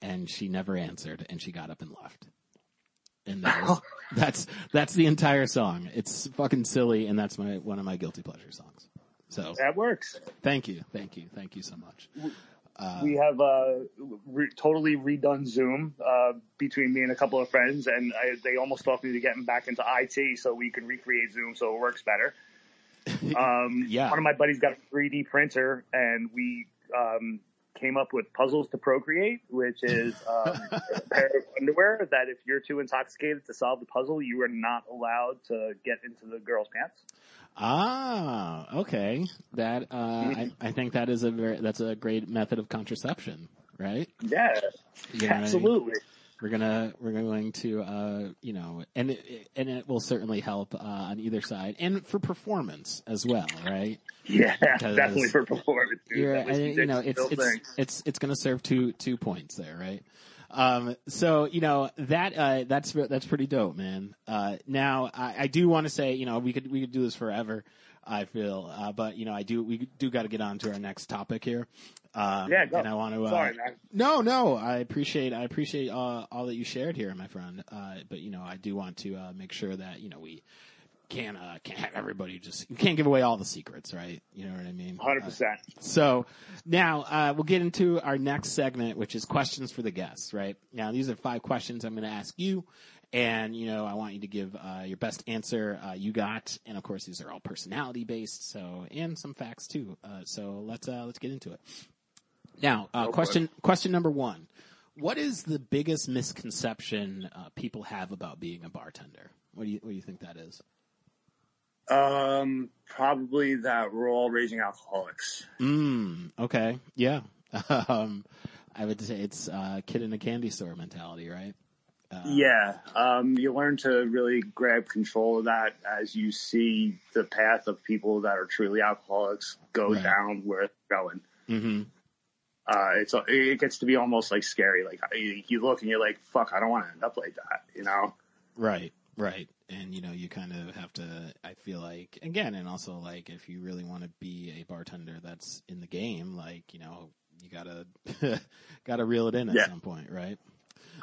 and she never answered, and she got up and left. And that was, that's, that's the entire song. It's fucking silly, and that's my, one of my guilty pleasure songs. So, That works. thank you, thank you, thank you so much. Uh, we have uh, re- totally redone Zoom uh, between me and a couple of friends, and I, they almost talked me to getting back into IT so we can recreate Zoom so it works better. Um, Yeah. One of my buddies got a 3D printer, and we um, came up with Puzzles to Procreate, which is um, a pair of underwear that if you're too intoxicated to solve the puzzle, you are not allowed to get into the girl's pants. Ah, okay. That uh, I, I think that is a very that's a great method of contraception, right? Yeah, You know what I mean? absolutely. We're gonna we're going to uh, you know, and it, and it will certainly help uh, on either side, and for performance as well, right? Yeah, Because definitely for performance. Dude. You're, That I- you know, it's it's it's it's going to serve two two points there, right? Um, so you know that uh, that's that's pretty dope, man. Uh, now I, I do want to say, you know, we could we could do this forever. I feel, uh, but you know, I do we do got to get on to our next topic here. Um, Yeah, go. and I want to. Uh, Sorry, man. no, no, I appreciate I appreciate uh, all that you shared here, my friend. Uh, but you know, I do want to uh, make sure that you know we can't uh, can't have everybody just you can't give away all the secrets, right? You know what I mean? Hundred Uh, percent. so now uh, we'll get into our next segment, which is questions for the guests. Right now, these are five questions I'm going to ask you, and you know I want you to give uh, your best answer uh, you got, and of course these are all personality based, so and some facts too. Uh, so let's uh, let's get into it. Now, uh, Go for question question number one: What is the biggest misconception uh, people have about being a bartender? What do you what do you think that is? Um, probably that we're all raging alcoholics. Mm, okay. Yeah. um, I would say it's uh, kid in a candy store mentality, right? Uh, Yeah, um, you learn to really grab control of that as you see the path of people that are truly alcoholics go Right. down where it's going. hmm Uh, it's it gets to be almost like scary. Like you look and you're like, "Fuck, I don't want to end up like that," you know? Right. Right. And you know, you kind of have to. I feel like again, and also like if you really want to be a bartender that's in the game, like you know, you gotta gotta reel it in at Yeah. some point, right?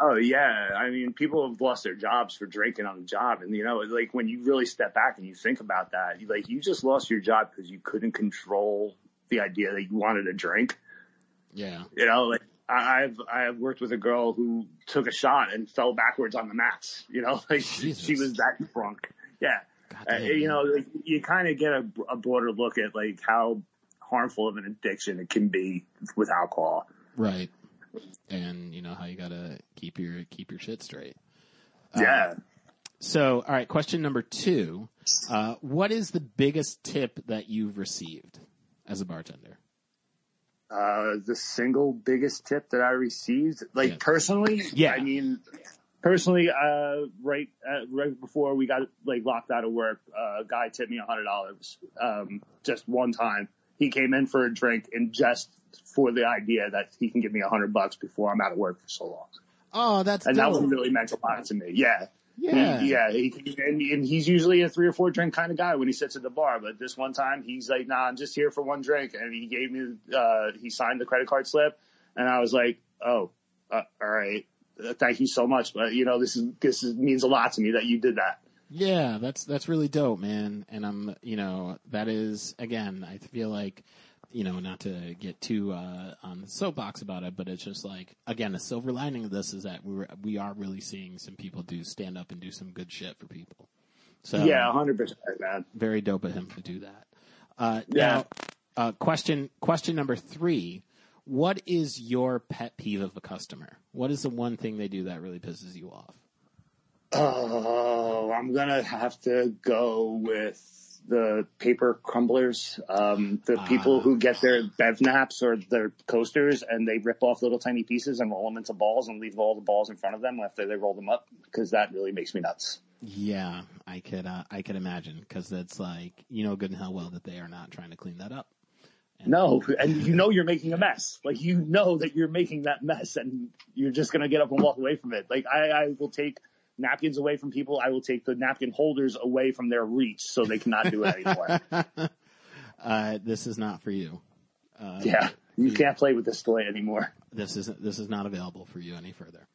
Oh yeah, I mean, people have lost their jobs for drinking on the job, and you know, like when you really step back and you think about that, you, like you just lost your job because you couldn't control the idea that you wanted to drink. Yeah. You know, like I've I've worked with a girl who took a shot and fell backwards on the mats. You know, like she, she was that drunk. Yeah, uh, you know, like, you kind of get a, a broader look at like how harmful of an addiction it can be with alcohol. Right. And you know how you gotta keep your keep your shit straight. Uh, Yeah. So, all right, question number two. Uh, what is the biggest tip that you've received as a bartender? Uh, the single biggest tip that I received, like Yeah. personally, Yeah. I mean, personally, uh, right, uh, right before we got like locked out of work, uh, a guy tipped me a hundred dollars, um, just one time. He came in for a drink and just for the idea that he can give me a hundred bucks before I'm out of work for so long. Oh, that's And that dope. one really meant a lot to me. Yeah. Yeah. He, yeah. He, and, and he's usually a three or four drink kind of guy when he sits at the bar. But this one time he's like, nah, I'm just here for one drink. And he gave me, uh, he signed the credit card slip. And I was like, oh, uh, all right. Uh, thank you so much. But you know, this is, this is, means a lot to me that you did that. Yeah, that's that's really dope, man. And I'm, you know, that is again, I feel like, you know, not to get too uh, on the soapbox about it, but it's just like again, the silver lining of this is that we were, we are really seeing some people do stand up and do some good shit for people. So yeah, hundred percent, man. very dope of him to do that. Uh, Yeah. Now, uh, question question number three: What is your pet peeve of a customer? What is the one thing they do that really pisses you off? Oh, I'm gonna have to go with the paper crumblers. Um, the Ah. people who get their bev naps or their coasters and they rip off little tiny pieces and roll them into balls and leave all the balls in front of them after they roll them up because that really makes me nuts. Yeah, I could uh, I could imagine because it's like you know good and hell well that they are not trying to clean that up. And- No, and you know you're making a mess. Like you know that you're making that mess and you're just gonna get up and walk away from it. Like I, I will take napkins away from people. I will take the napkin holders away from their reach so they cannot do it anymore. uh, this is not for you. Uh, yeah, you can't play with this toy anymore. this is this is not available for you any further.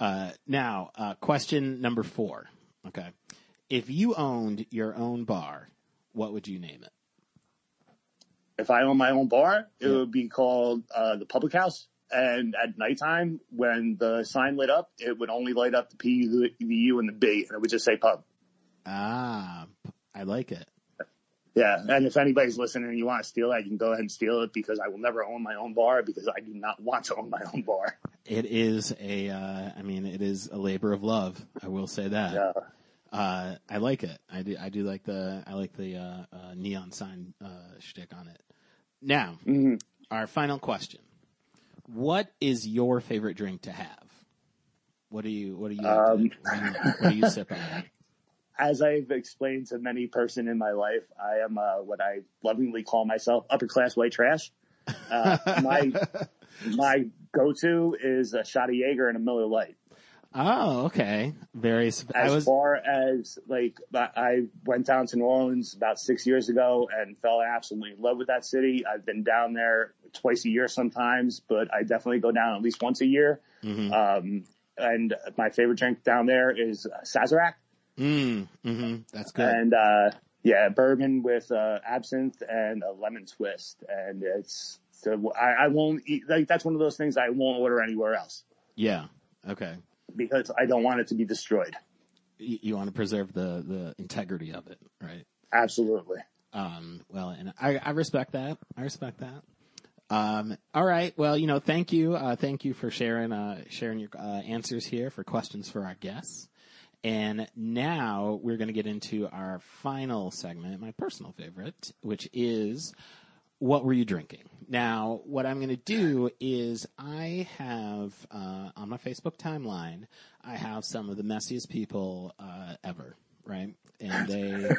Uh, now, uh, question number four. Okay, if you owned your own bar, what would you name it? If I own my own bar, it Yeah. would be called uh, the Public House. And at nighttime, when the sign lit up, it would only light up the P, the, the U, and the B, and it would just say pub. Ah, I like it. Yeah, and if anybody's listening and you want to steal that, you can go ahead and steal it because I will never own my own bar because I do not want to own my own bar. It is a, uh, I mean, it is a labor of love. I will say that. Yeah. Uh, I like it. I do. I do like the. I like the uh, uh, neon sign uh, shtick on it. Now, Mhm. our final question: What is your favorite drink to have? What do you? What do you? Um, what, do you what do you sip on? As I've explained to many person in my life, I am uh, what I lovingly call myself upper class white trash. Uh, my my go to is a shot of Jaeger and a Miller Lite. Oh, okay. Very. As was. far as like, I went down to New Orleans about six years ago and fell absolutely in love with that city. I've been down there twice a year sometimes, but I definitely go down at least once a year. mhm. Um, and my favorite drink down there is uh, Sazerac. Mm, hmm That's good. and uh yeah, bourbon with uh absinthe and a lemon twist, and it's so I, I won't eat like that's one of those things I won't order anywhere else yeah. Okay. Because I don't want it to be destroyed. You, want to preserve the the integrity of it, right? Absolutely. Um, well, and I, I respect that. I respect that. Um, all right. Well, you know, thank you. Uh, thank you for sharing, uh, sharing your, uh, answers here for questions for our guests. And now we're going to get into our final segment, my personal favorite, which is what were you drinking? Now, what I'm going to do is I have, uh, on my Facebook timeline, I have some of the messiest people, uh, ever, right? And they,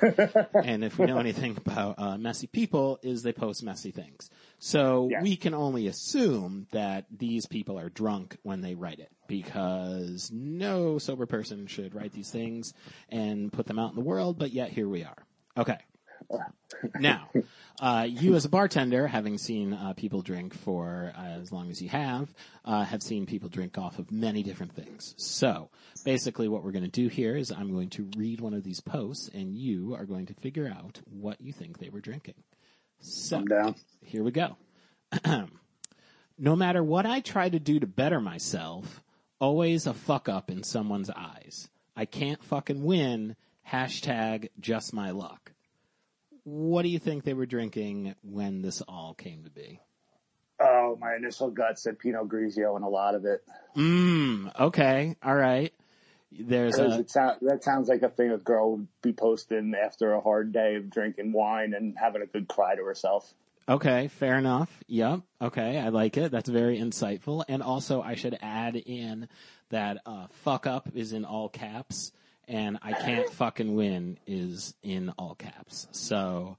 and if we know anything about uh, messy people, is they post messy things. So Yes. we can only assume that these people are drunk when they write it, because no sober person should write these things and put them out in the world. But yet here we are. Okay. Now, uh, you as a bartender, having seen uh, people drink for uh, as long as you have, uh, have seen people drink off of many different things. So, basically, what we're going to do here is I'm going to read one of these posts, and you are going to figure out what you think they were drinking. So, down. here we go. no matter what I try to do to better myself, always a fuck up in someone's eyes. I can't fucking win. Hashtag just my luck. What do you think they were drinking when this all came to be? Oh, my initial gut said Pinot Grigio and a lot of it. Mmm. Okay. All right. There's a sound, that sounds like a thing a girl would be posting after a hard day of drinking wine and having a good cry to herself. Okay, fair enough. Yep. Okay, I like it. That's very insightful. And also, I should add in that uh, "fuck up" is in all caps, and "I can't fucking win" is in all caps. So,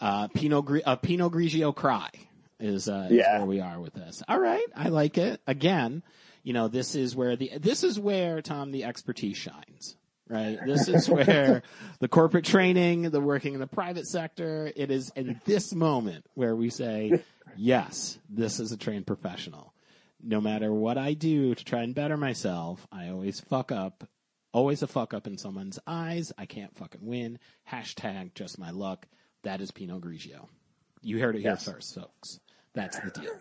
uh, Pinot uh, Pinot Grigio cry is, uh, is Yeah. where we are with this. All right, I like it. Again, you know, this is where the this is where Tom the expertise shines. Right. This is where the corporate training, the working in the private sector, it is in this moment where we say, yes, this is a trained professional. No matter what I do to try and better myself, I always fuck up. Always a fuck up in someone's eyes. I can't fucking win. Hashtag just my luck. That is Pinot Grigio. You heard it Yes. here first, folks. That's the deal.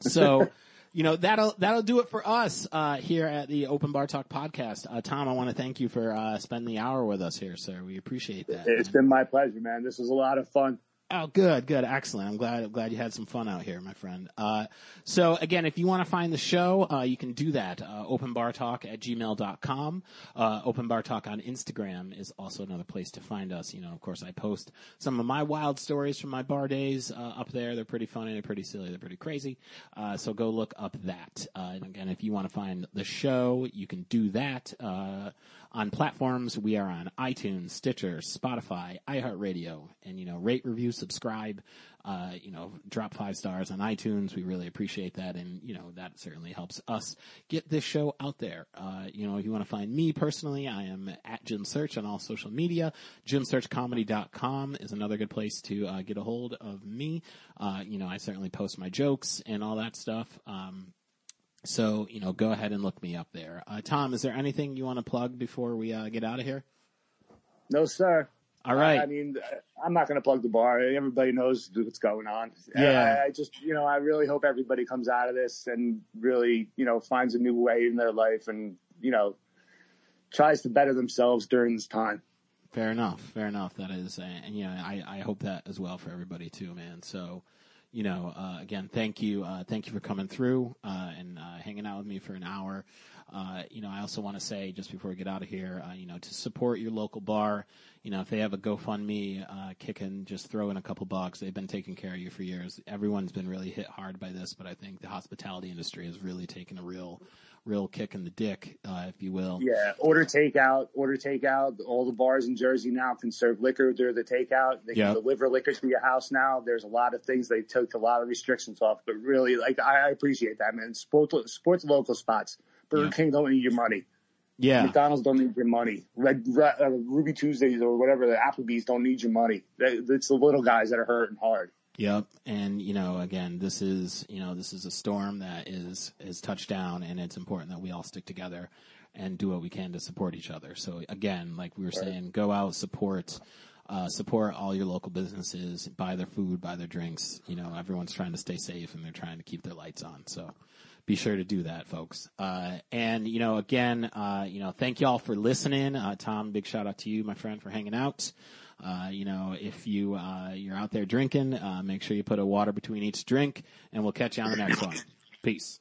So, you know, that'll, that'll do it for us, uh, here at the Open Bar Talk podcast. Uh, Tom, I want to thank you for, uh, spending the hour with us here, sir. We appreciate that. It's been my pleasure, man. This was a lot of fun. Oh, good, good, excellent. I'm glad, I'm glad you had some fun out here, my friend. Uh, so again, if you want to find the show, uh, you can do that. Uh, openbartalk at gmail.com. Uh, Open Bar Talk on Instagram is also another place to find us. You know, of course, I post some of my wild stories from my bar days, uh, up there. They're pretty funny, they're pretty silly, they're pretty crazy. Uh, so go look up that. Uh, and again, if you want to find the show, you can do that, uh, on platforms. We are on iTunes, Stitcher, Spotify, iHeartRadio, and you know, rate, review, subscribe. Uh, you know, drop five stars on iTunes. We really appreciate that, and you know, that certainly helps us get this show out there. Uh, you know, if you want to find me personally, I am at Jim Search on all social media. JimSearchComedy.com is another good place to uh, get a hold of me. Uh, you know, I certainly post my jokes and all that stuff. Um, so, you know, go ahead and look me up there. Uh, Tom, is there anything you want to plug before we uh, get out of here? No, sir. All right. I mean, I'm not going to plug the bar. Everybody knows what's going on. Yeah. I, I just, you know, I really hope everybody comes out of this and really, you know, finds a new way in their life and, you know, tries to better themselves during this time. Fair enough. Fair enough. That is, and you know, I, I hope that as well for everybody too, man. So, you know, uh, again, thank you, uh, thank you for coming through uh, and uh, hanging out with me for an hour. Uh, you know, I also want to say just before we get out of here, uh, you know, to support your local bar. You know, if they have a GoFundMe uh, kicking, just throw in a couple bucks. They've been taking care of you for years. Everyone's been really hit hard by this, but I think the hospitality industry has really taken a real, real kick in the dick, uh, if you will. Yeah, order takeout, order takeout. All the bars in Jersey now can serve liquor through the takeout. They can deliver liquor to your house now. There's a lot of things they took a lot of restrictions off, but really, like I, I appreciate that, man. Support support the local spots. Burger Yeah. King don't need your money. Yeah. McDonald's don't need your money. Red, Red uh, Ruby Tuesdays or whatever the Applebee's don't need your money. They, it's the little guys that are hurting hard. Yep. And, you know, again, this is, you know, this is a storm that is, is touched down and it's important that we all stick together and do what we can to support each other. So again, like we were saying, go out, support, uh, support all your local businesses, buy their food, buy their drinks. You know, everyone's trying to stay safe and they're trying to keep their lights on. So be sure to do that, folks. Uh, and, you know, again, uh, you know, thank y'all for listening. Uh, Tom, big shout out to you, my friend, for hanging out. Uh, you know, if you, uh, you're out there drinking, uh, make sure you put a water between each drink and we'll catch you on the next one. Peace.